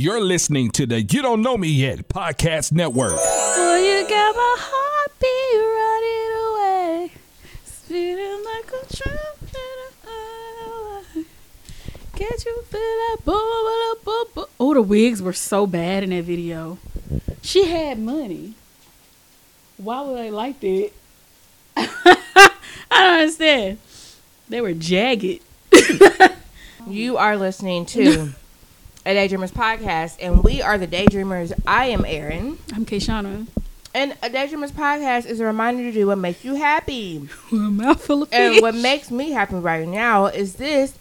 You're listening to the You Don't Know Me Yet podcast network. Boy, you got my heartbeat running away. Spinning like a trumpet. Can't you feel that? Boom, boom, boom, boom. Oh, the wigs were so bad in that video. She had money. Why would they like that? I don't understand. They were jagged. You are listening to a Daydreamers podcast, and we are the Daydreamers. I am Erin, I'm K'shana. and a Daydreamers podcast is a reminder to do what makes you happy. A mouthful of And fish. what makes me happy right now is this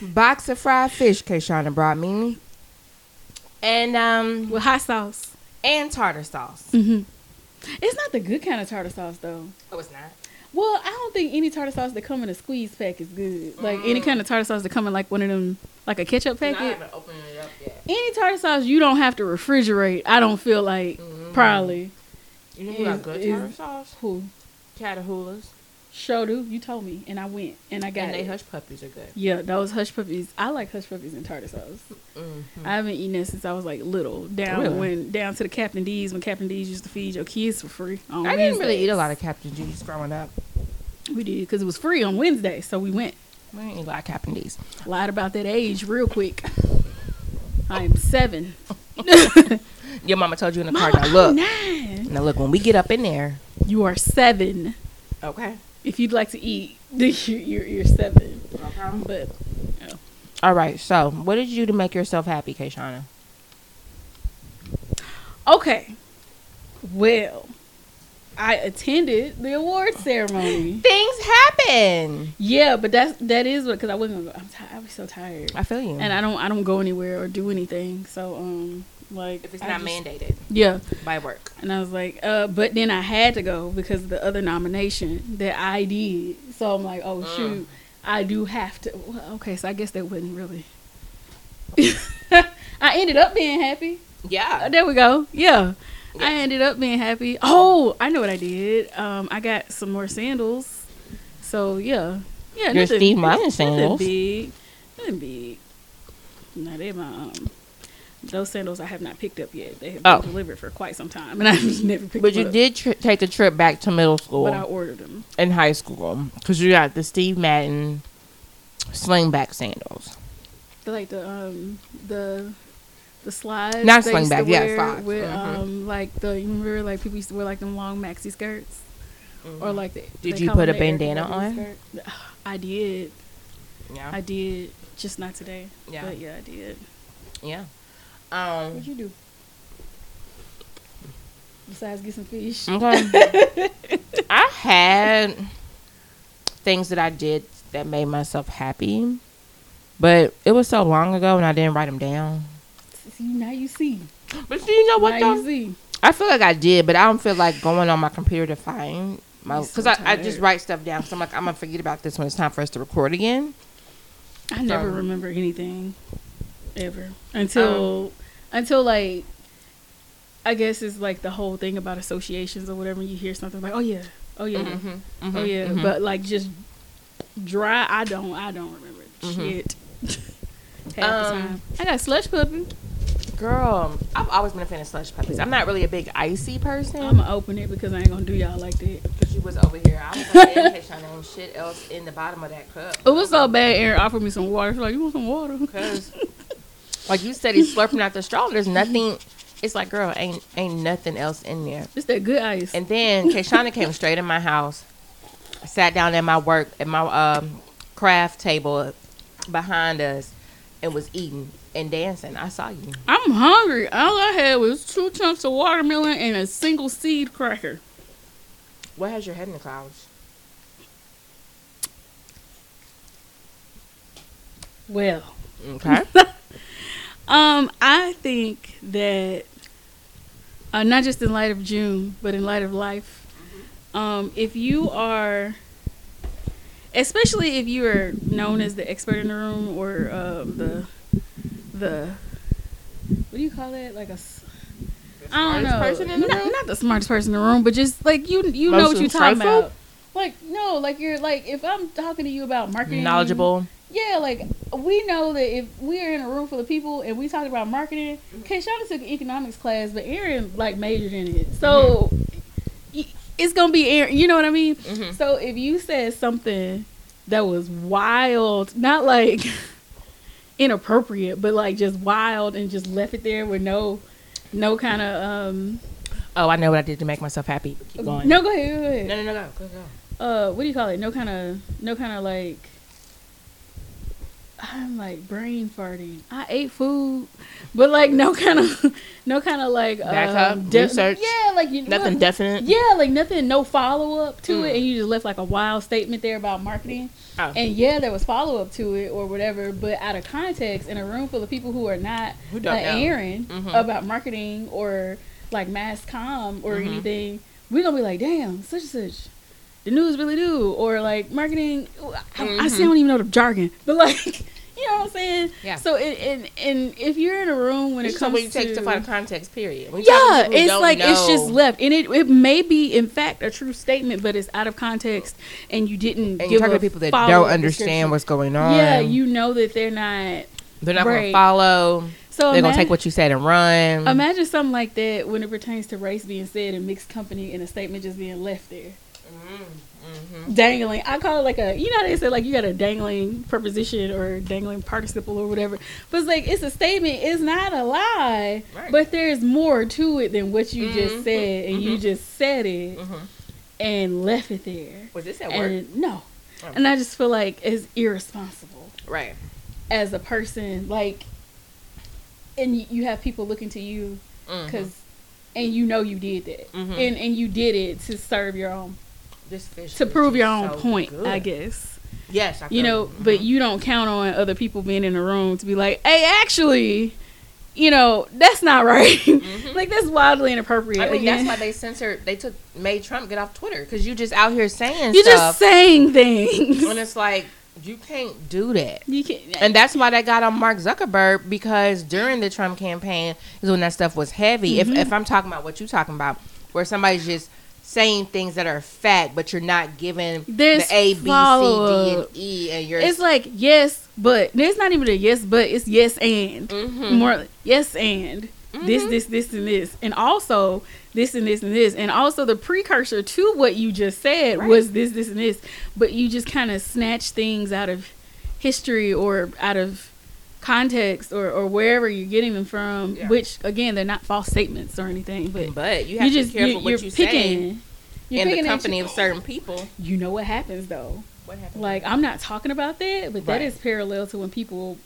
box of fried fish K'shana brought me, and um With hot sauce. and tartar sauce. hmm It's not the good kind of tartar sauce, though. Oh, it's not. Well, I don't think any tartar sauce that come in a squeeze pack is good. Like any kind of tartar sauce that come in like one of them, like a ketchup packet. Haven't opened it up yet. Any tartar sauce you don't have to refrigerate. I don't feel like probably. You know who got good tartar sauce? Who? Catahoula's. Show do. You told me, and I went and I got And they it. hush puppies are good. yeah, those hush puppies. I like hush puppies and tartar sauce. Mm-hmm. I haven't eaten that since I was like little. Down Really? when down to the Captain D's when Captain D's used to feed your kids for free. I didn't really eat a lot of Captain D's growing up. We did because it was free on Wednesday, so we went. We didn't eat a lot of Captain D's. Lied about that age real quick. I am seven. Your mama told you in the car. Now look, nine. now look. When we get up in there, You are seven. okay. If you'd like to eat, you're, you're, seven. But All right. So, what did you do to make yourself happy, K'shana? okay, well, I attended the award ceremony. Things happen. Yeah, but that's that is what because I wasn't. I'm tired. I was so tired, I feel you. and I don't. I don't go anywhere or do anything. So um, like if it's I not just- mandated Yeah, by work. and I was like, uh, but then I had to go because of the other nomination that I did. So I'm like, oh Mm. shoot, I do have to. Well, okay, so I guess that wasn't really. I ended up being happy. Uh, Yeah. there we go. Yeah. I ended up being happy. Oh, I know what I did. Um, I got some more sandals. So yeah, yeah. Your nothing- Steve Madden nothing sandals. big, nothing big. Now they my um, those sandals I have not picked up yet. They have been Oh. delivered for quite some time, and I've never picked. But you up. did tr- take the trip back to middle school But I ordered them. in high school because you got the Steve Madden slingback sandals. They're like the um the the slides. Not they used to slingback, yeah, wear slides. With Mhm. um like the you remember like people used to wear like them long maxi skirts or like the, Did you put a bandana on? skirt. I did. Yeah. I did. Just not today. Yeah. But yeah, I did. yeah. Um. What'd you do? Besides get some fish. Okay. I had things that I did that made myself happy, but it was so long ago and I didn't write them down. See, now you see. But you know what? now Though? you see. I feel like I did, but I don't feel like going on my computer to find my You're so because I, I just write stuff down. Because I'm like I'm gonna forget about this when it's time for us to record again. I never Um, remember anything ever until until like I guess it's like the whole thing about associations or whatever. You hear something like, oh yeah, oh yeah, Mm-hmm. oh yeah, but like just dry. I don't. I don't remember shit. Half the Um, time. I got slush puppy. Girl, I've always been a fan of slush puppies. I'm not really a big icy person. I'm gonna open it because I ain't gonna do y'all like that. You was over here. I was like, case I ain't shit else in the bottom of that cup. It was so bad. Erin offered me some water. She's like, you want some water? Because, like you said, he's slurping out the straw. There's nothing. It's like, girl, ain't ain't nothing else in there. It's that good ice. And then K'shana came straight in my house, sat down at my work at my um, craft table behind us, and was eating and dancing. I saw you. I'm hungry. All I had was two chunks of watermelon and a single seed cracker. What has your head in the clouds? Well, Okay. um, I think that uh, not just in light of June, but in light of life, um, if you are, especially if you are known as the expert in the room or um, the the what do you call it? Like a s- I don't know, Smartest person in the not, room? not the smartest person in the room, but just like you you know what you're talking insightful? about. Like no, like you're like if I'm talking to you about marketing, Knowledgeable. yeah, like we know that if we are in a room full of people and we talking about marketing, Mm-hmm. Kayshawn took an economics class, but Erin like majored in it, so y- it's gonna be Erin. You know what I mean? Mhm. So if you said something that was wild, not like inappropriate, but like just wild, and just left it there with no, no kind of um. Oh, I know what I did to make myself happy. Keep going. No, go ahead. Go ahead. no, no, no, go, go, go. uh what do you call it no kind of no kind of like i'm like brain farting i ate food but like no kind of no kind of like Back um, de- research, yeah like you Nothing no- definite. yeah like nothing no follow-up to Mm. it and you just left like a wild statement there about marketing Oh. and yeah there was follow-up to it or whatever but out of context in a room full of people who are not Who. Erin Mhm. about marketing or like mass com or Mhm. anything, we're gonna be like, damn, such and such. The news really do, or like marketing. I, say I still mm-hmm. don't even know the jargon, but like, you know what I'm saying? Yeah. So, and and, and if you're in a room when It's it so comes when you to take stuff out of context, period. When you talk to yeah, it's don't like it's just left, and it it may be in fact a true statement, but it's out of context, and you didn't. And give you're talking a to people that don't understand what's going on. Yeah, you know that they're not. They're not going to follow. So They're going to take what you said and run. Imagine something like that when it pertains to race being said in mixed company and a statement just being left there. Mm-hmm. Dangling. I call it like a, you know how they say like you got a dangling preposition or dangling participle or whatever. But it's like, it's a statement. It's not a lie. Right. But there's more to it than what you Mhm. just said. And you Mhm. just said it and left it there. Was this at work? And no. Oh. And I just feel like it's irresponsible Right. as a person. Like, and you have people looking to you because and you know you did that Mhm. and and you did it to serve your own this fish to prove your own so point good. i guess Yes, I you know Mhm. but you don't count on other people being in the room to be like hey actually you know that's not right like that's wildly inappropriate Mm-hmm. I mean, Again, that's why they censored. They took made Trump get off Twitter because you just out here saying you're just saying things and it's like you can't do that. you can't And that's why they got on Mark Zuckerberg because during the Trump campaign is when that stuff was heavy. Mm-hmm. If if I'm talking about what you're talking about, where somebody's just saying things that are fact, but you're not giving There's the A, B, C, D, and follow-up. E, and you're it's like yes but there's not even a yes but it's yes and Mhm. more yes and this Mhm. this this and this and also this and this and this and also the precursor to what you just said Right. was this this and this but you just kind of snatch things out of history or out of context or, or wherever you're getting them from Yeah. which again they're not false statements or anything but but you have you just to be careful you're, what you're you say picking you're in the company you- of certain people. you know what happens though What happens? like I'm not talking about that, but that Right. is parallel to when people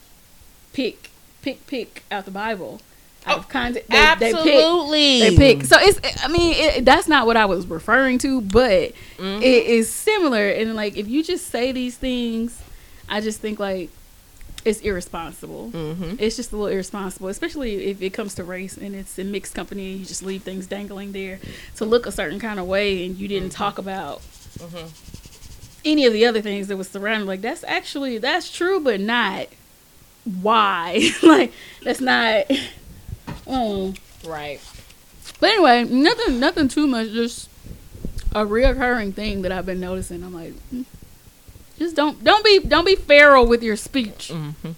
pick pick pick out the Bible out Oh, of context. They, absolutely, They pick, they pick. So it's. I mean, it, that's not what I was referring to, but Mhm. it is similar. And like, if you just say these things, I just think like it's irresponsible. Mhm. It's just a little irresponsible, especially if it comes to race and it's a mixed company. You just leave things dangling there to look a certain kind of way, and you didn't talk about Mhm. any of the other things that was surrounding. Like that's actually that's true, but not why. like that's not. Mm. Right. But anyway, nothing, nothing too much. Just a reoccurring thing that I've been noticing. I'm like, mm, just don't, don't be, don't be feral with your speech, Mhm.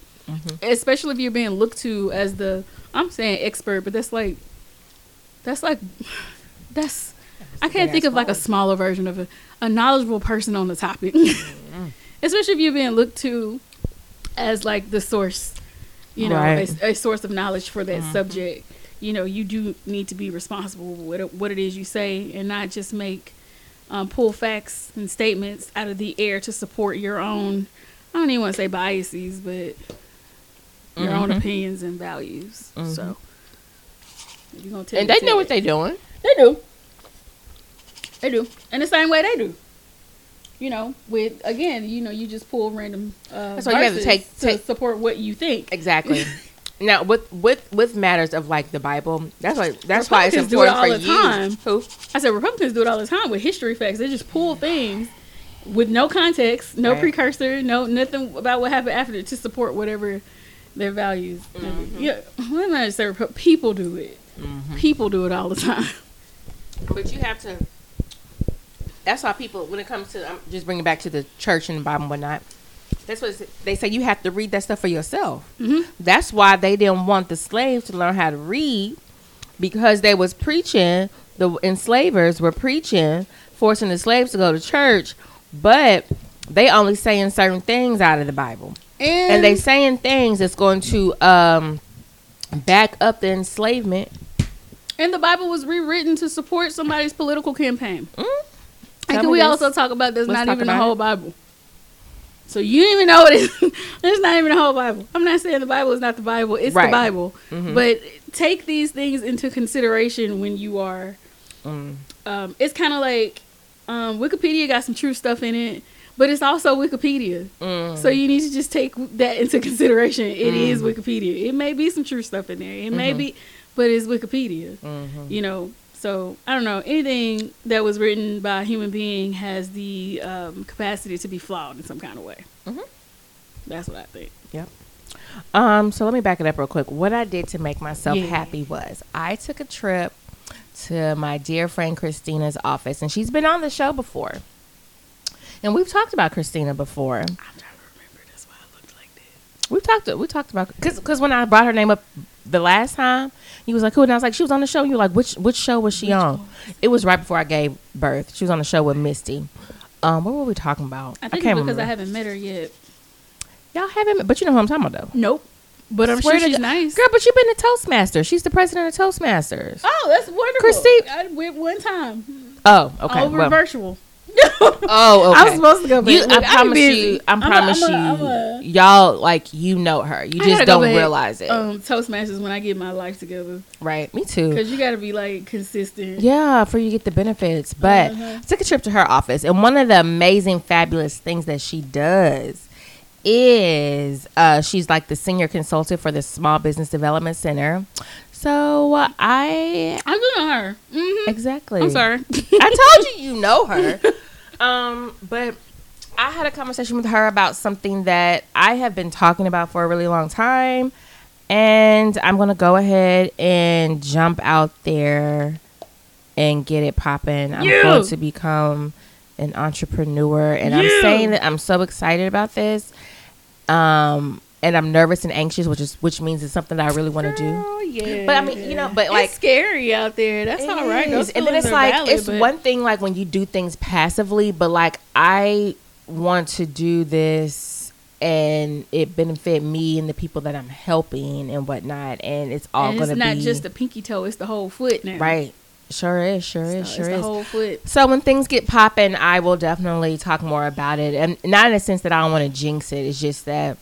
especially if you're being looked to as the. I'm saying expert, but that's like, that's like, that's. I can't think of like a smaller version of a, a knowledgeable person on the topic, mm-hmm. especially if you're being looked to as like the source, you know, Right. a, a source of knowledge for that mm-hmm. subject. You know, you do need to be responsible with what it, what it is you say, and not just make um, pull facts and statements out of the air to support your own. I don't even want to say biases, but your own Mhm. opinions and values. Mhm. So, you're gonna tell And they know tell what they're doing. They do. They do. In the same way they do. You know, with again, you know, you just pull random uh That's why you have to verses take- to take- support what you think. Exactly. now, with with with matters of like the Bible, that's why that's why it's Republicans do it important all for the you. time. Who? I said Republicans do it all the time with history facts. They just pull things with no context, no Right. precursor, no nothing about what happened after it to support whatever their values. Mm-hmm. Yeah, not just say people do it. Mm-hmm. People do it all the time. But you have to. That's why people, when it comes to, I'm just bringing back to the church and the Bible and whatnot. That's what they say. You have to read that stuff for yourself. Mhm. That's why they didn't want the slaves to learn how to read, because they was preaching. The enslavers were preaching, forcing the slaves to go to church, but they only saying certain things out of the Bible, And, and they saying things that's going to um, back up the enslavement. and the Bible was rewritten to support somebody's political campaign. Mm? And can we also talk about this? let's not even the whole it. Bible? So you didn't even know it is. There's not even the whole Bible. I'm not saying the Bible is not the Bible. It's Right. the Bible. Mhm. But take these things into consideration when you are. Mm. Um, it's kind of like um, Wikipedia got some true stuff in it, but it's also Wikipedia. Mm. So you need to just take that into consideration. It is Mm. Wikipedia. It may be some true stuff in there. It may Mhm. be, but it's Wikipedia Mhm. you know so i don't know anything that was written by a human being has the um, capacity to be flawed in some kind of way Mhm. that's what i think Yep. Um, so let me back it up real quick. What I did to make myself Yeah. happy was I took a trip to my dear friend Christina's office, and she's been on the show before. And we've talked about Christina before. i'm trying to remember that's why i looked like that We talked. We talked about because because when I brought her name up the last time, he was like, "Who?" And I was like, "She was on the show." You were like, "Which which show was she Which on?" one It was right before I gave birth. She was on the show with Misty. Um, what were we talking about? i think can't because remember. i haven't met her yet Y'all haven't, but you know who I'm talking about though. nope but i'm Swear sure she's God- nice Girl, but you've been a Toastmaster. She's the president of Toastmasters. oh that's wonderful Christine- i went one time Oh, okay. over well- virtual oh, okay. i was supposed to go You, I I'm promise you. I I'm a- promise I'm a- you. I'm a- y'all like you know her. You just don't realize it, um toastmasters when i get my life together right? Me too. because you got to be like consistent Yeah, for you get the benefits. But Uh-huh. I took a trip to her office, and one of the amazing, fabulous things that she does is uh, she's like the senior consultant for the Small Business Development Center. So uh, I i'm doing her hmm exactly. i'm sorry I told you you know her. Um, but I had a conversation with her about something that I have been talking about for a really long time. And I'm going to go ahead and jump out there and get it popping. I'm You. going to become an entrepreneur. And I'm saying that I'm so excited about this. Um, and I'm nervous and anxious, which is which means it's something that I really want to do. Yeah. But I mean, you know, but like- it's scary out there. That's all right. is. And then it's like it's but- one thing like when you do things passively, but like I want to do this and it benefit me and the people that I'm helping and whatnot, and it's all and gonna be it's not be just the pinky toe; it's the whole foot now. right. Sure is, sure is, it's sure the is. whole foot. So when things get popping, I will definitely talk more about it, and not in a sense that I don't want to jinx it. It's just that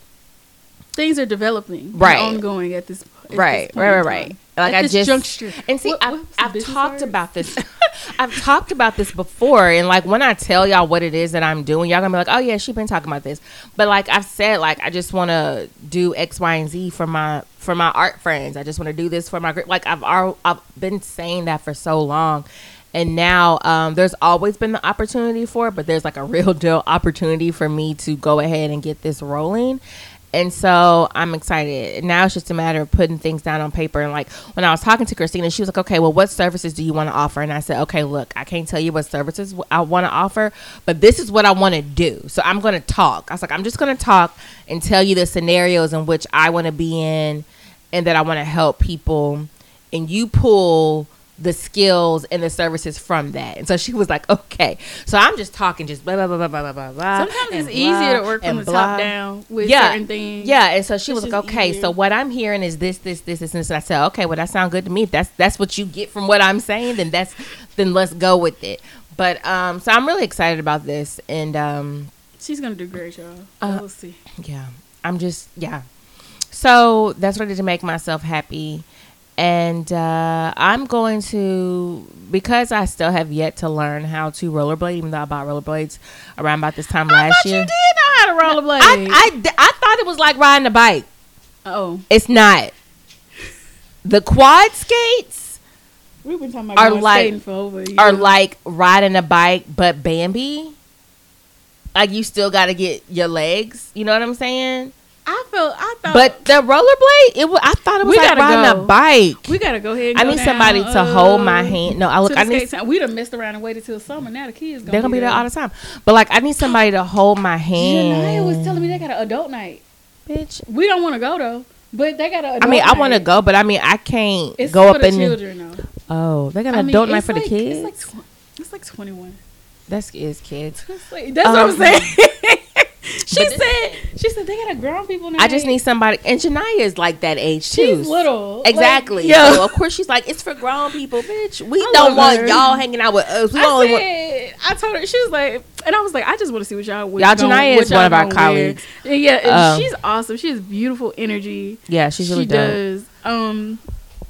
Things are developing, Right. ongoing at this. at this right, point right, right, right. Like At I this just juncture. and see, What- I've, I've talked word? about this. I've talked about this before, and like when I tell y'all what it is that I'm doing, y'all gonna be like, "Oh yeah, she been talking about this." But like I've said, like I just want to do X, Y, and Z for my for my art friends. I just want to do this for my group. Like I've I've been saying that for so long. And now um, there's always been the opportunity for it, but there's like a real deal opportunity for me to go ahead and get this rolling. And so I'm excited. Now it's just a matter of putting things down on paper. And like when I was talking to Christina, she was like, okay, well, what services do you want to offer? And I said, okay, look, I can't tell you what services I want to offer, but this is what I want to do. So I'm going to talk. I was like, I'm just going to talk and tell you the scenarios in which I want to be in and that I want to help people. And you pull the skills and the services from that. And so she was like, okay. So I'm just talking, just blah, blah, blah, blah, blah, blah, blah. Sometimes it's easier to work from the blah. top down with Yeah. certain things. Yeah, and so she was like, "Okay, easier. so what I'm hearing is this, this, this, this, and this." And I said, "Okay, well, that sounds good to me. If that's that's what you get from what I'm saying, then that's then let's go with it." But um, so I'm really excited about this, and um, she's gonna do great, y'all. Uh, we'll see. yeah, I'm just yeah. So that's what I did to make myself happy, and uh, I'm going to because I still have yet to learn how to rollerblade, even though I bought rollerblades around about this time I last year. you did know how to rollerblade. I, I, I thought it was like riding a bike. oh, It's not. The quad skates we've been talking about Are like- for over a year. are like riding a bike, but Bambi. Like you still got to get your legs. You know what I'm saying? I felt. I thought. But the rollerblade, it was, I thought it was We like gotta riding go. a bike. we gotta go ahead. And I go need down, somebody to uh, hold my hand. No, I look. I need. skate town. We done messed around and waited till summer. Now the kids gonna They're gonna be there all the time. But like, I need somebody to hold my hand. Janaya was telling me they got an adult night. bitch. We don't want to go though, but they got an. Adult I mean, I want to go, but I mean, I can't It's go up in. The, children though. oh, they got an I mean, adult night it's for the kids. It's like, tw- it's like twenty one. That's is kids. That's what I'm Um, saying. she this- said. She said they got a grown people. I just need somebody, and Janaya is like that age too. She's little. Exactly. Like, yeah. So of course she's like, it's for grown people, bitch. We I don't want her. y'all hanging out with us. We I only want. said, I told her she was like, and I was like, I just want to see what y'all. What Y'all, Janaya is one of our wear. colleagues. And yeah, Um, she's awesome. She has beautiful energy. Yeah, she's really she does. Um,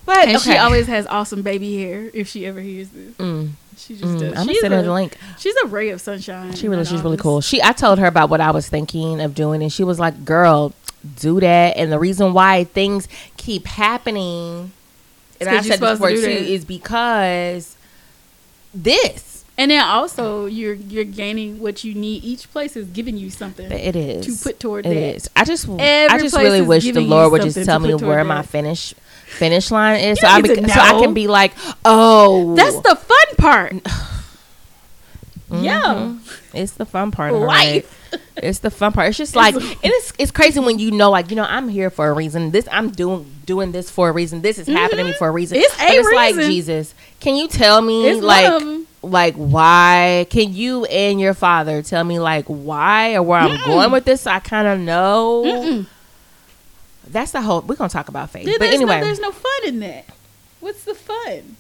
But and okay. she always has awesome baby hair. If she ever hears this, Mm, she just mm, does. I'm gonna she's, send her the a, link. she's a ray of sunshine. She really, that she's really cool. She, I told her about what I was thinking of doing, and she was like, "Girl, do that." And the reason why things keep happening, It's and I 'cause you're said this supposed to before too, that. is because this. And then also you're you're gaining what you need. Each place is giving you something. It is To put toward It that. is. I just, I just really wish the Lord would just tell me put toward where my that. finish finish line is, so I be, so I can be like, oh, That's the fun part. Mhm. Yeah. It's the fun part of Life. It's the fun part. It's just like It's- and it's it's crazy when you know like you know I'm here for a reason. This I'm doing doing this for a reason. This is happening to me for a reason. Mm-hmm. It's But a it's like reason. Jesus. Can you tell me It's like like why? Can you and your father tell me like why or where I'm going with this? So I kind of know. Mm-mm. That's the whole. We're gonna talk about faith, There- but anyway, no, there's no fun in that. What's the fun?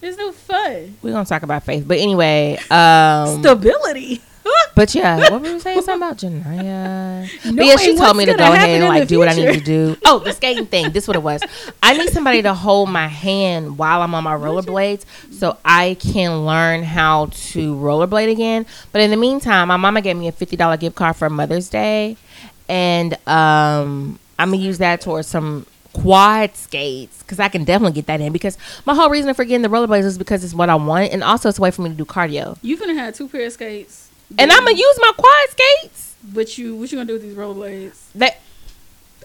There's no fun. we're gonna talk about faith. But anyway, um, Stability. But yeah, what were we saying something about Janaya? but Knowing yeah, she told me to go ahead and like do what I need to do. Oh, the skating thing. This what it was. I need somebody to hold my hand while I'm on my rollerblades so I can learn how to rollerblade again. But in the meantime, my mama gave me a fifty dollar gift card for Mother's Day, and um, I'm gonna use that towards some quad skates because I can definitely get that in because my whole reason for getting the rollerblades is because it's what I want and also it's a way for me to do cardio. You finna have two pair of skates. And I'm gonna use my quad skates. But you, what you gonna do with these rollerblades? That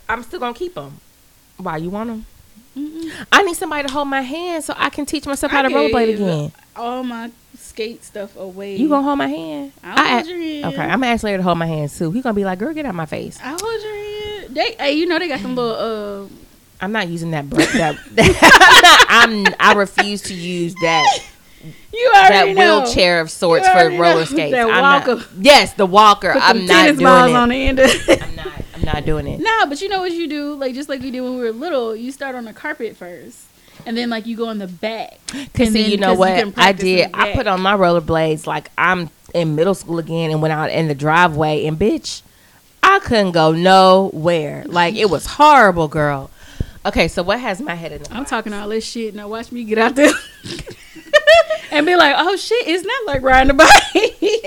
I'm still gonna keep them. Why you want them? Mm-mm. I need somebody to hold my hand so I can teach myself how to I rollerblade again. All my skate stuff away. You gonna hold my hand? I'll I- hold your hand. Okay, I'm gonna ask Larry to hold my hand too. He gonna be like, "Girl, get out of my face." I hold your hand. They, hey, you know they got some little. Uh, I'm not using that. Br- that I'm, not, I'm. I refuse to use that you that know. wheelchair of sorts for already roller skates. That I'm walker. Not, yes, the walker. Put I'm not doing balls it. on the end of it. I'm not. I'm not doing it. Nah, but you know what you do? Like just like you did when we were little, you start on the carpet first, and then like you go in the back. Cause see, then- you know what can I did? I put on my rollerblades like I'm in middle school again, and went out in the driveway, and bitch, I couldn't go nowhere. Like it was horrible, girl. Okay, so what has my head in the I'm talking all this shit. Now watch me get out there and be like, "Oh shit, it's not like riding a bike."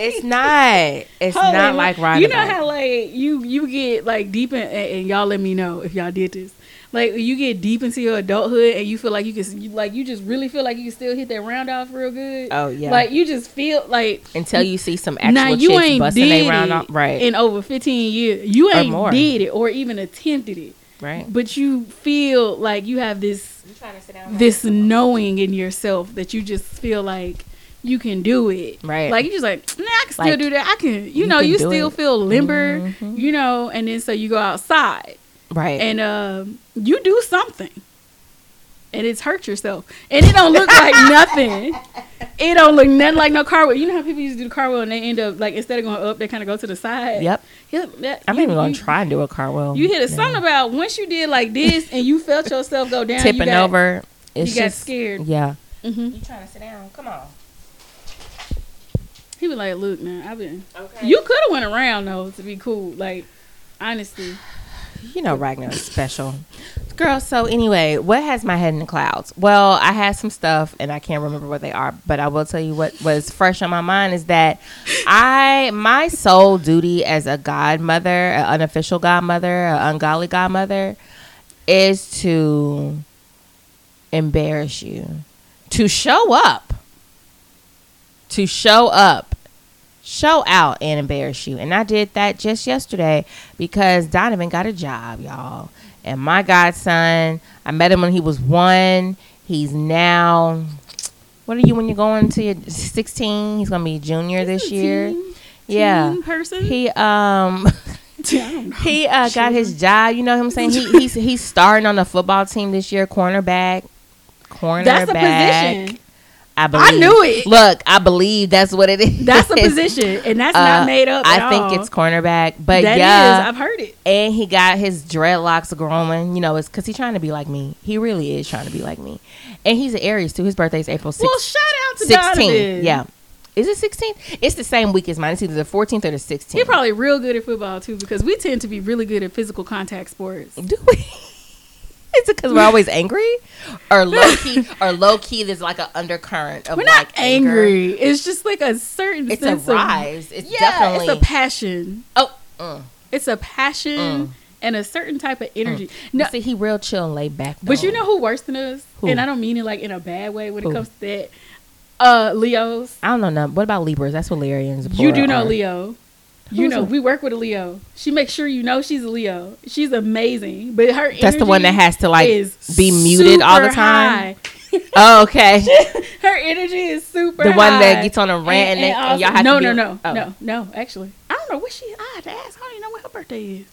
It's not. It's Holy not like riding. You know how like you you get like deep in, and, and y'all let me know if y'all did this. Like you get deep into your adulthood and you feel like you can, you, like you just really feel like you can still hit that round off real good. Oh yeah. Like you just feel like until you see some actual now you ain't busting did they round off. Right. in over 15 years. You ain't more. did it or even attempted it, right. but you feel like you have this You trying to sit down? this knowing in yourself that you just feel like you can do it. Right. Like you just like, nah, I can still Like, do that. I can, you, you know, can you still it. feel limber, Mhm. you know, and then so you go outside Right. and um, you do something. And it's hurt yourself, and it don't look like nothing. It don't look nothing like no car wheel. You know how people used to do the car wheel, and they end up like instead of going up, they kind of go to the side. yep. Yep, that- I'm you- even gonna you- try and do a car wheel. You hit a now. something about once you did like this, and you felt yourself go down, you tipping got- over. It's you got just, scared. Yeah. hmm You trying to sit down? Come on. He was like, "Look, man, I've been." Okay. You could have went around though to be cool. Like, honestly, You know Ragnar is special. Girl, so anyway, what has my head in the clouds? Well, I had some stuff and I can't remember what they are, but I will tell you what was fresh on my mind is that I my sole duty as a godmother, an unofficial godmother, an ungodly godmother, is to embarrass you. To show up. To show up. Show out and embarrass you. And I did that just yesterday because Donovan got a job, y'all. And my godson, I met him when he was one. He's now, what are you when you're going to your 16? He's going to be junior this year. Teen- Yeah. teen person. He, um, I don't know. he uh, got his job. You know what I'm saying? He, he's he's starting on the football team this year, cornerback. Cornerback. That's a position. I believe. knew it. Look, I believe that's what it is. That's a position, and that's Uh, not made up. I think all. it's cornerback, but That is, yeah, I've heard it. and he got his dreadlocks growing. You know, it's because he's trying to be like me. He really is trying to be like me, and he's an Aries too. His birthday's April 6th. Well, shout out to 16. Donovan. Yeah, is it 16th? It's the same week as mine. It's either the 14th or the 16th. He's probably real good at football too, because we tend to be really good at physical contact sports. Do we? Is it because we're always angry, or low key, or low key? There's like an undercurrent of We're like not anger. angry. It's just like a certain It's a sense of rise. It's yeah, definitely it's a passion. oh. Mm. It's a passion Mm. and a certain type of energy. No, See, he real chill and laid back. but you know who worse than us? Who? And I don't mean it like in a bad way when Who? it comes to that. Uh, Leos. I don't know. None. What about Libras? That's what Lyrians. You do know are. Leo. You Who's know, a- we work with a Leo. She makes sure you know she's a Leo. She's amazing, but her energy That's the one that has to like be muted all the time. high. Oh, okay. Her energy is super. the one that gets on a rant and, they, and also- y'all have no, to. no, be- no, oh. no, no. Actually, I don't know what she. I have to ask. I don't even know what her birthday is.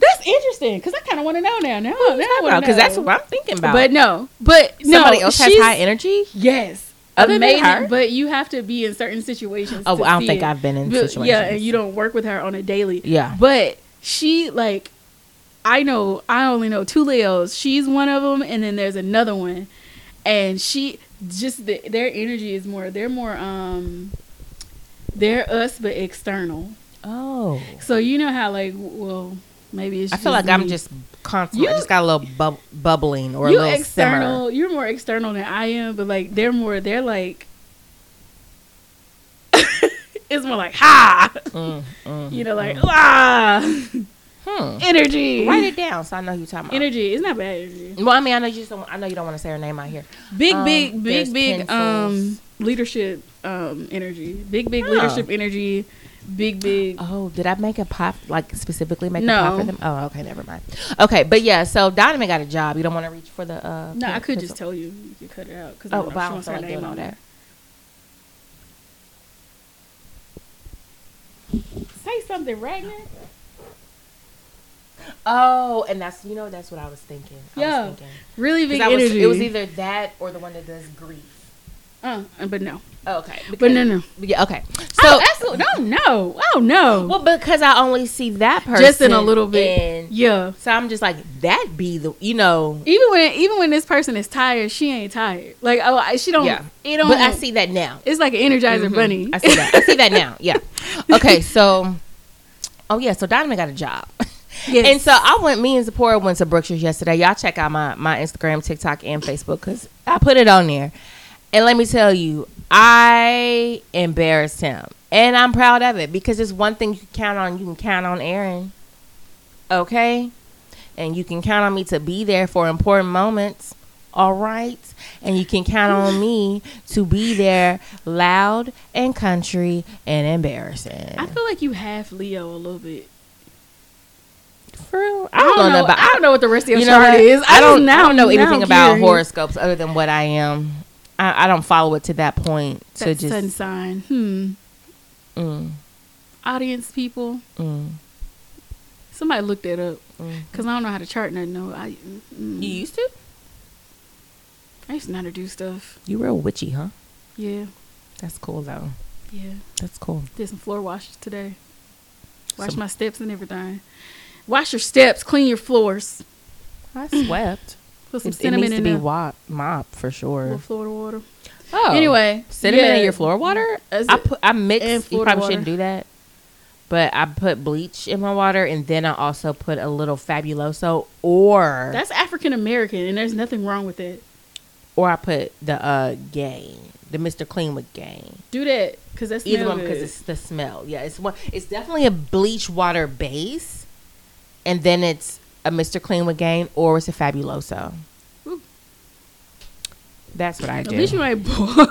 That's interesting because I kind of want to know now. Now, now I want to Because that's what I'm thinking about. But no, but no. somebody else has high energy. Yes. Other than Amazing, her? but you have to be in certain situations. Oh, I don't think it. I've been in But- situations. Yeah, and you don't work with her on a daily. Yeah. But she like, I know I only know two Leos. She's one of them, and then there's another one, and she just the, their energy is more. They're more um, they're us but external. Oh. So you know how like well maybe it's. I feel like I'm just constantly. I just got a little bub- bubbling or a little external. simmer. You're more external than I am, but like they're more. They're like. it's more like ha, Mm, mm, you know, like ah, hmm. energy. Write it down so I know who you're talking about. Energy. It's not bad energy. Well, I mean, I know you just don't. I know you don't want to say her name out here. Big, Um, big, big, big pencils. um leadership um energy. Big, big leadership energy. Big, big. Oh, did I make a pop like specifically make a pop for them? Oh, okay, never mind. Okay, but yeah, so Donovan got a job. You don't want to reach for the. uh no, I pen- could just tell you. You could cut it out because Oh, I but know I don't wants feel her like name doing all on that. there. Say something, Ragnar. Oh, and that's you know that's what I was thinking. I Yeah. was thinking. Really 'Cause big I was- energy. it was either that or the one that does grief. Uh, but no. Oh, okay, But no, no. Yeah, okay. So So oh, absolutely. No, no. Oh no. well, because I only see that person Just in a little bit. and yeah. so I'm just like that be the you know Even when even when this person is tired, she ain't tired. Like oh, she don't. Yeah. It don't. but I see that now. It's like an Energizer Mhm. bunny. I see that. I see that now. Yeah. Okay, so oh yeah, so Donovan got a job. Yes. And so I went. Me and Zipporah went to Brookshire's yesterday. Y'all check out my my Instagram, TikTok, and Facebook because I put it on there. And let me tell you, I embarrassed him, and I'm proud of it because it's one thing you can count on. You can count on Erin, okay, and you can count on me to be there for important moments. All right, and you can count on me to be there, loud and country and embarrassing. I feel like you have Leo a little bit. For real? I don't, know, know. about. I don't know what the rest of your chart is. I don't. just I don't know anything about curious. horoscopes other than what I am. I, I don't follow it to that point to That just. sun sign. Hmm. Mm, Audience people. mm, Somebody look that up mm. because I don't know how to chart nothing. No, I. Mm, You used to? I used to know how to do stuff. You real witchy, huh? Yeah. That's cool though. Yeah. That's cool. Did some floor washes today. Wash Some- my steps and everything. Wash your steps. Clean your floors. I swept. Put some it, it cinnamon needs to in be wop, mop for sure. Florida water. Oh, Anyway, cinnamon yeah. in your floor water. Is I put. I mix. You probably water. shouldn't do that. But I put bleach in my water, and then I also put a little fabuloso, or That's African American, and there's nothing wrong with it. or I put the uh Gain, the Mister Clean with Gain. Do that because that's Either one because it's the smell. Yeah, it's one. It's definitely a bleach water base, and then it's a Mister Clean with Gain or it's a Fabuloso. Ooh. That's what I do. At least you ain't boil.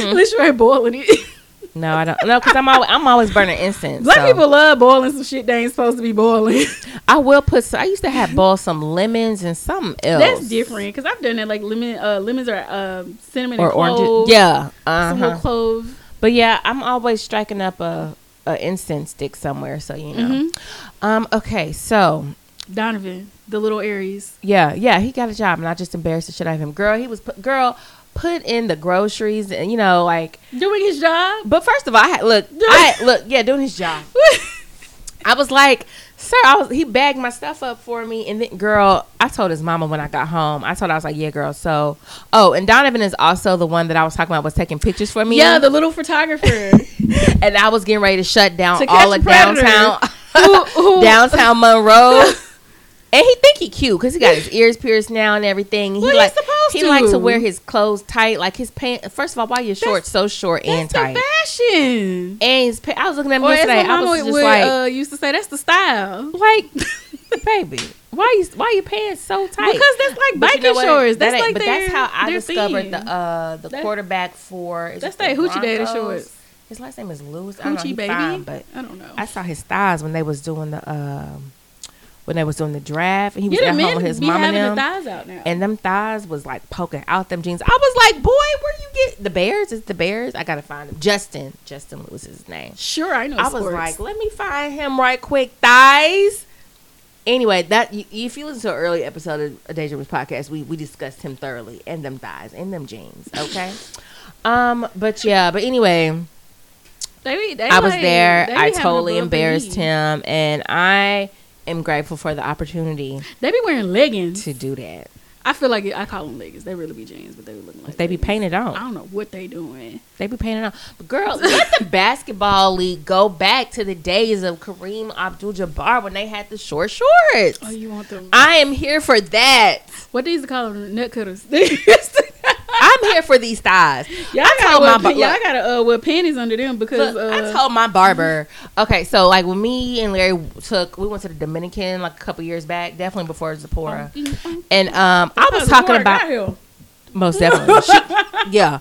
At least you ain't boiling it. No, I don't. No, because I'm always I'm always burning incense. Black so. people love boiling some shit they ain't supposed to be boiling. I will put. Some, I used to have boil some lemons and something else. That's different because I've done that like lemon, uh, lemons or um, cinnamon Or and orange. Yeah. some little Uh-huh. cloves. But yeah, I'm always striking up a, a incense stick somewhere, so you know. Mhm. Um. Okay. So Donovan, the little Aries. yeah, yeah, he got a job, and I just embarrassed the shit out of him. Girl, he was put, girl put in the groceries, and you know, like. Doing his job. But first of all, I had, look, I look, yeah, doing his job. I was like, sir, I was he bagged my stuff up for me, and then girl, I told his mama when I got home. I told her I was like, yeah, girl. So, oh, and Donovan is also the one that I was talking about was taking pictures for me. yeah, the little photographer. and I was getting ready to shut down To all of predator. downtown who, who, downtown Monroe. And he think he cute because he got his ears pierced now and everything. He he's like supposed he to. like to wear his clothes tight, like his pants. First of all, why your shorts so short and That's tight? fashion. And his pa- I was looking at him Or yesterday. I was just would, like, uh, used to say, that's the style. like, baby, why you why your pants so tight? Because that's like But you know biking shorts. That's ain't- like but their, that's how I discovered thing. the uh the That- quarterback for. That's the that hoochie daddy shorts. His last name is Lewis. I don't know, Hoochie baby. fine, but I don't know. I saw his thighs when they was doing the um when they was doing the draft, and he was yeah, at home with his mom and them. the thighs out now. and them thighs was like poking out them jeans. I was like, boy, where you get the Bears? Is the Bears? I gotta find him. Justin. Justin Lewis is his name. sure, I know. I was like, let me find him right quick. Thighs. Anyway, that if you listen to an early episode of a Daydreamers podcast, we we discussed him thoroughly and them thighs and them jeans. Okay. um, but yeah, but anyway, they, they I was like- there. I totally embarrassed him, and I am grateful for the opportunity They be wearing leggings. to do that. I feel like I call them leggings. They really be jeans, but they be looking like They be painted on. I don't know what they doing. They be painted on. But girls, let the basketball league go back to the days of Kareem Abdul-Jabbar when they had the short shorts. Oh, you want them? I am here for that. what they used to call them? Nut cutters. I'm here for these thighs. Yeah, I I told gotta wear, ba- yeah, I look. gotta uh, wear panties under them because Look, uh, I told my barber. Okay, so like when me and Larry took, we went to the Dominican like a couple years back, definitely before Zipporah, and um, I was talking about most definitely, She- yeah.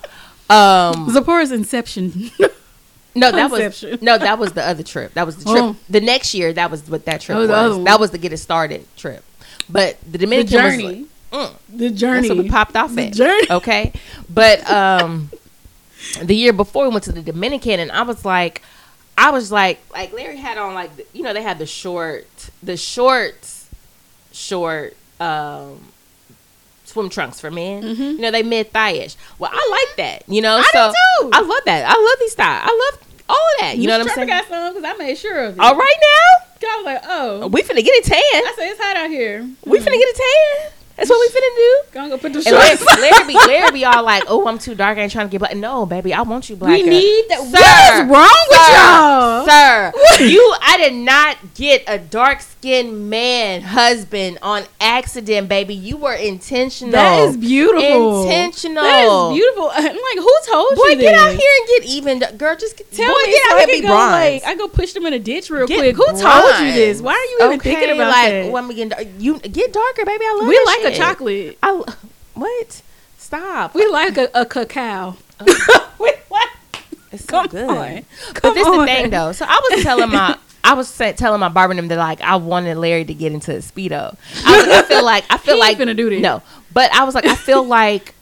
Um, Zipporah's Inception. no, that was no, that was the other trip. That was the trip. Oh. The next year, that was what that trip Oh, was. the. That was the get it started trip. But the the Dominican was journey. like, mm, the journey. That's what we popped off The at. journey. Okay. But um the year before we went to the Dominican and I was like I was like like Larry had on like you know they had the short the shorts short um swim trunks for men. Mhm. You know they mid thigh-ish. Well, I like that. You know, I do so too. I love that. I love these styles. I love all of that. You know what I'm saying? got some because I made sure of it. All right now, I was like, oh, we finna get a tan. I said it's hot out here. We finna get a tan. That's what we finna do. Gonna go put the And Larry, shorts. Larry, be, Larry be all like, "Oh, I'm too dark. I ain't trying to get black." No, baby, I want you black. we need that. Sir, what is wrong with y'all? sir. You, I did not get a dark skinned man husband on accident, baby. You were intentional. That is beautiful. Intentional. That is beautiful. I'm like, who told Boy, you Boy, get this? out here and get even, girl. Just Tell boy, me, get so out I here and be go, bronze. Like, I go push them in a ditch real Get quick. Who told you this? Why are you even Okay, thinking about like, that? When we get dark, you get darker, baby. I love we that like a chocolate. I what? Stop. We like a, a cacao. we like. It's so Come good. on. But this the on. thing though. So I was telling my I was telling my barber them that like I wanted Larry to get into a speedo. I, was I feel like I feel like finna do that. No, but I was like I feel like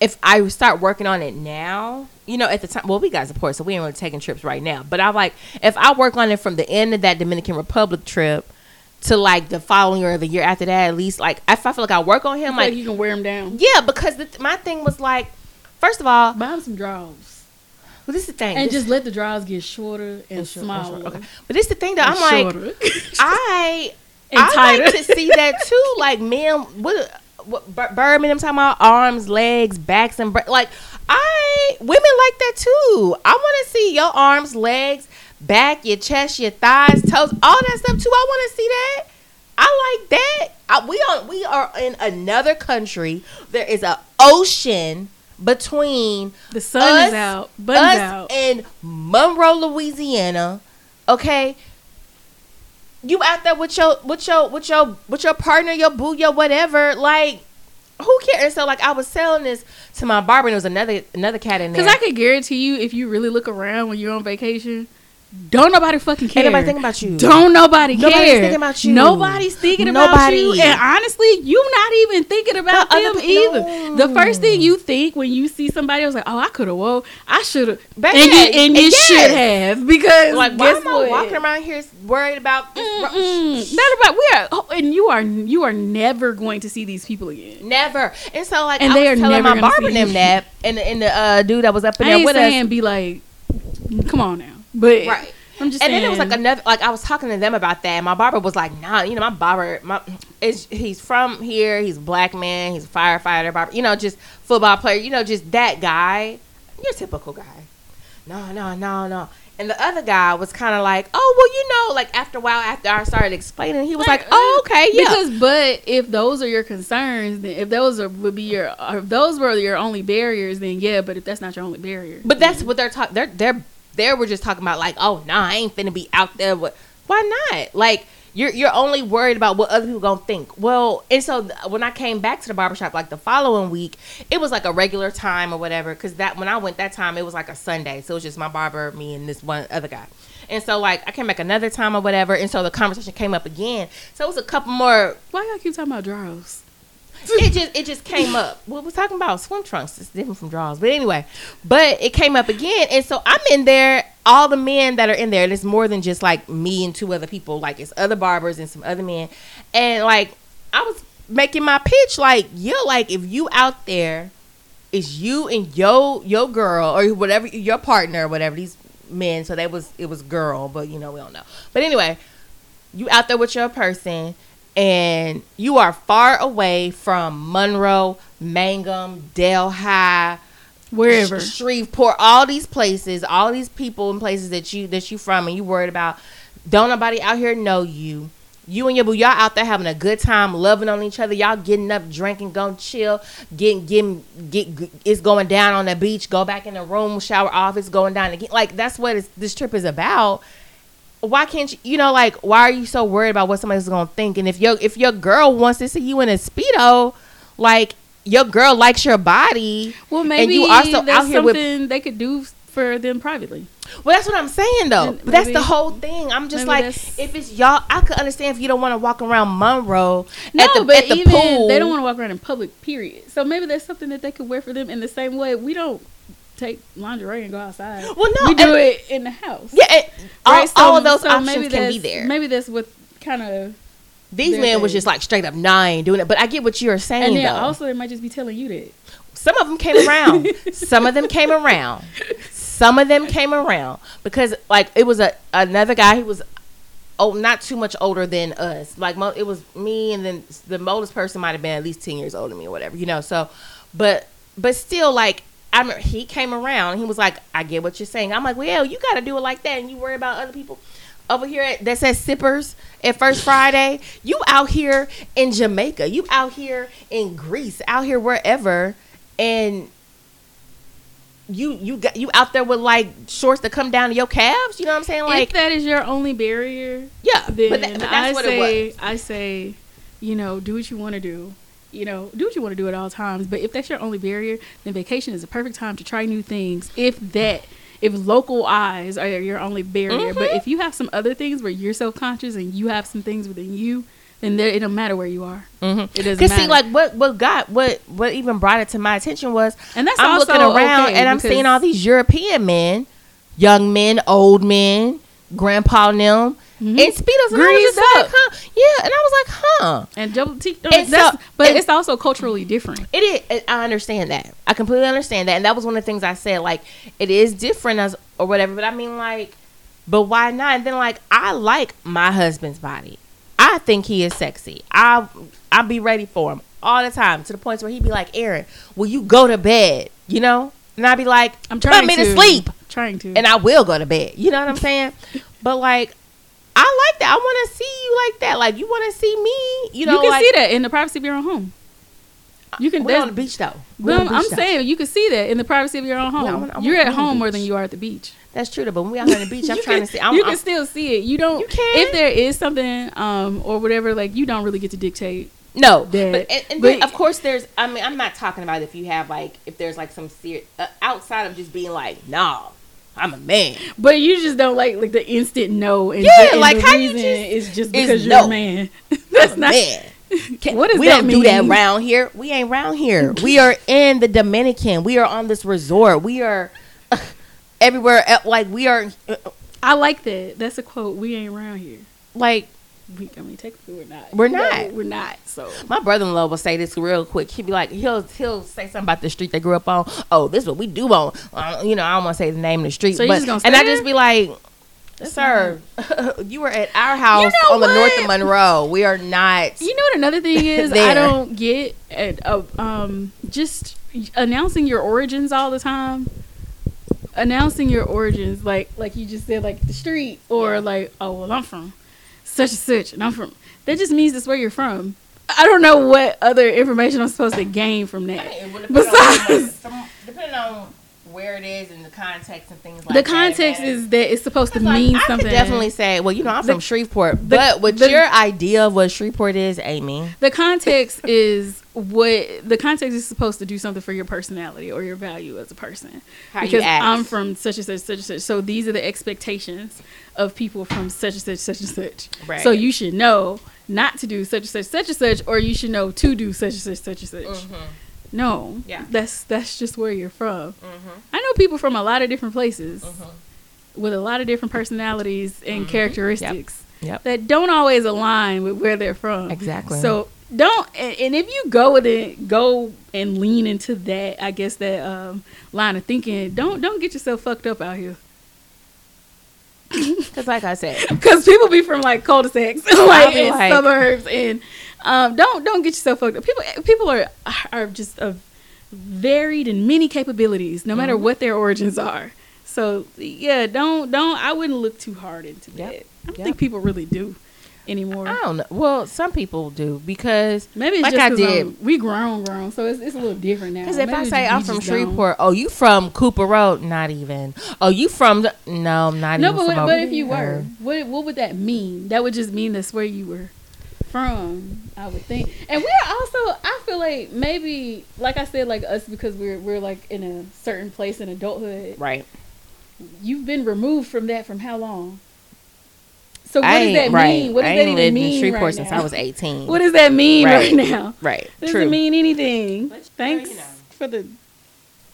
if I start working on it now, you know, at the time, well, we got support, so we ain't really taking trips right now. But I'm like, if I work on it from the end of that Dominican Republic trip to like the following year or the year after that, at least, like I feel like I work on him, like, like you can wear him down. yeah, because the, my thing was like, first of all, Buy him some drawers. well, this is the thing, And this- just let the drawers get shorter and and short- and smaller. okay. But this is the thing that I'm like. I I like to see that too. Like men, what, what Birdman? I'm talking about arms, legs, backs, and like I women like that too. I want to see your arms, legs, back, your chest, your thighs, toes, all that stuff too. I want to see that. I like that. I, we are we are in another country. There is a ocean between the sun us- is out. Buttons us out. in Monroe, Louisiana. Okay, you out there with your with your with your with your partner, your boo, your whatever. Like, who cares? So like I was selling this to my barber, and there was another another cat in there. Because I could guarantee you, if you really look around when you're on vacation, don't nobody fucking care. Ain't nobody thinking about you. Don't nobody care. Nobody's thinking about you. Nobody's thinking Nobody. about you. And honestly, you're not even thinking about other them either. no. The first thing you think when you see somebody else, like, oh, I could have. Whoa, I should have. And you, and you yes. should have because like why guess am I walking around here worried about this? Not about we are, oh, and you are you are never going to see these people again. Never. And so like And I they was are telling never my barber them that, and the, and the uh, dude that was up in I there with saying us. be like, come on now, but Right. I'm just And saying. then it was like another like I was talking to them about that. And my barber was like, "Nah, you know, my barber, my is he's from here. He's a black man. He's a firefighter. Barber, you know, just football player. You know, just that guy. Your typical guy. No, no, no, no." And the other guy was kind of like, "Oh, well, you know, like after a while, after I started explaining, he was like, "Oh, okay, yeah." Because, but if those are your concerns, then if those are would be your, if those were your only barriers, then yeah. But if that's not your only barrier, But that's what they're talking. They're they're they were just talking about like, oh nah, I ain't finna be out there. With, why not? Like you're you're only worried about what other people gonna think. Well, and so when I came back to the barbershop like the following week, it was like a regular time or whatever. Because that when I went that time, it was like a Sunday, so it was just my barber, me, and this one other guy. And so like I came back another time or whatever, and so the conversation came up again. So it was a couple more why y'all keep talking about draws? it just it just came up. Well, we're talking about swim trunks. It's different from drawers, but anyway. But it came up again, and so I'm in there. All the men that are in there, and it's more than just like me and two other people. Like it's other barbers and some other men, and like I was making my pitch. Like you're like if you out there, it's you and yo your girl or whatever your partner or whatever these men. So that was it was girl, but you know we don't know. But anyway, you out there with your person and you are far away from Monroe, Mangham, Delhi, Wherever. Sh- Shreveport, all these places, all these people and places that you that you from and you worried about. Don't nobody out here know you. You and your boo, y'all out there having a good time, loving on each other. Y'all getting up, drinking, going chill, getting, getting, get. It's going down on the beach. Go back in the room, shower off. It's going down again. Like that's what it's, this trip is about why can't you you know like why are you so worried about what somebody's gonna think and if your if your girl wants to see you in a speedo like your girl likes your body Well, maybe you also that's out here with- something they could do for them privately. well that's what i'm saying though but that's the whole thing i'm just like if it's y'all i could understand if you don't want to walk around monroe No, at the, but at the even pool they don't want to walk around in public. Period. So maybe that's something that they could wear for them in the same way we don't take lingerie and go outside. well no we do it in the house. yeah all, Right, so- all of those so options can be there Maybe that's what kind of. these men was just like straight up ain't doing it but i get what you're saying And then though also they might just be telling you that. Some of them came around. Some of them came around. Some of them came around because like it was a another guy. He was oh not too much older than us. Like mo- it was me and then the oldest person might have been at least ten years older than me or whatever. You know. So, but but still like. I remember he came around and he was like, I get what you're saying. I'm like, well, you got to do it like that and you worry about other people over here at, that says sippers at First Friday. You out here in Jamaica. You out here in Greece. Out here wherever, and you you got you out there with like shorts that come down to your calves. You know what I'm saying? Like if that is your only barrier, yeah, then but, that, but I say. I say, you know, do what you want to do. You know, do what you want to do at all times. But if that's your only barrier, then vacation is a perfect time to try new things. If that, if local eyes are your only barrier, but Mhm. if you have some other things where you're self conscious and you have some things within you, then there, it don't matter where you are. Mm-hmm. It doesn't Cause matter. see, like what what got what what even brought it to my attention was and that's I'm looking around okay and I'm seeing all these European men, young men, old men, grandpa and them, Mhm. speedos, and I was Greased just like, huh? Yeah, and I was like, huh? and double T. And so- but and- it's also culturally different. It is. I understand that. I completely understand that, and that was one of the things I said. Like, it is different as or whatever. But I mean, like, but why not? And then, like, I like my husband's body. I think he is sexy. I I be ready for him all the time to the point where he'd be like, "Erin, will you go to bed?" You know, and I'd be like, I'm trying "Put me to to sleep," Trying to. and I will go to bed. You know what I'm saying? but like. I like that. I want to see you like that. Like you want to see me. You know, you can like, see that in the privacy of your own home. You can. We're on the beach though. We're But I'm, the I'm though. saying you can see that in the privacy of your own home. Yeah, I wanna- I You're at home more than you are at the beach. That's true, though. But when we out on the beach, I'm trying can, to see. I'm, you I'm, can still see it. You don't. You can. If there is something, um, or whatever, like you don't really get to dictate No, that- but, and, and but- of course there's. I mean, I'm not talking about if you have like if there's like some serious uh, outside of just being like, nah, I'm a man. But you just don't like like the instant no. And Yeah, and like, the how you just- is just because you're no. a man. That's I'm not. man. What does we that don't do that mean? around here. We ain't around here. we are in the Dominican. We are on this resort. We are everywhere. el- Like we are, uh, I like that. That's a quote. We ain't around here. like We, I mean, technically, we're not. We're No, not. we're not. So my brother-in-law will say this real quick. He'll be like, he'll he'll say something about the street they grew up on. Oh, this is what we do on. Uh, you know, I don't want to say the name of the street, So but and I just be like, That's sir, you were at our house know on the north of Monroe. We are not. You know what another thing is I don't get at, uh, um just announcing your origins all the time. Announcing your origins like like you just said like the street or like oh well I'm from such and such and I'm from that just means it's where you're from. I don't know what other information I'm supposed to gain from that. Besides depending on where it is and the context and things like that. the context is that it's supposed to Like, mean I something. definitely say, well, you know, I'm The- from Shreveport, the- but what the- your idea of what Shreveport is, Amy? The context is what the context is supposed to do something for your personality or your value as a person. How because. I'm from such and such, such and such. So these are the expectations of people from such and such, such and such. Right. So you should know not to do such and such, such and such, or you should know to do such and such, such and such. No, Mm-hmm. Yeah. that's that's just where you're from. Mhm. I know people from a lot of different places Mhm. with a lot of different personalities and characteristics Mm-hmm. Yep. that don't always align with where they're from. Exactly. So don't and, if you go with it, go and lean into that. I guess that um, line of thinking. Don't don't get yourself fucked up out here. Because, like I said, Because people be from like cul-de-sacs, like, and like- suburbs, and um, don't don't get yourself fucked up. People people are are just of varied and many capabilities, no Mm-hmm. matter what their origins are. So yeah, don't don't. I wouldn't look too hard into Yep. that. I don't Yep. think people really do anymore. I don't know. Well, some people do because Maybe it's like just I 'cause, did. um, we grown, grown, so it's, it's a little different now. Because if I say I'm just from don't. Shreveport, oh, you from Cooper Road? Not even. Oh, you from? The, no, I'm not no, even but, from what- but if you were, what what would that mean? That would just mean that's where you were from. I would think, and we're also. I feel like maybe, like I said, like us because we're we're like in a certain place in adulthood. right? You've been removed from that from how long? So what I does that right. mean? What does I that ain't even lived mean in Shreveport right since now? I was 18. What does that mean right, Right. now? right? It doesn't True. mean anything. Thanks you know. for the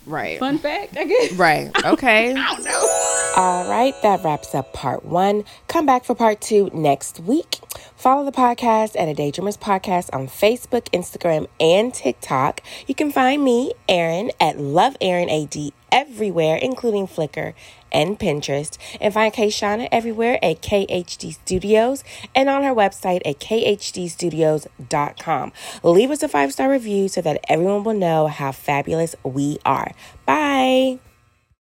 right. fun fact, I guess. Right. Okay. I don't know. All right, that wraps up part one. Come back for part two next week. Follow the podcast at A Daydreamers Podcast on Facebook, Instagram, and TikTok. You can find me, Erin, at Love Erin AD everywhere, including Flickr and Pinterest. And find K'shana everywhere at KHD Studios and on her website at khdstudios.com. Leave us a five star review so that everyone will know how fabulous we are. Bye.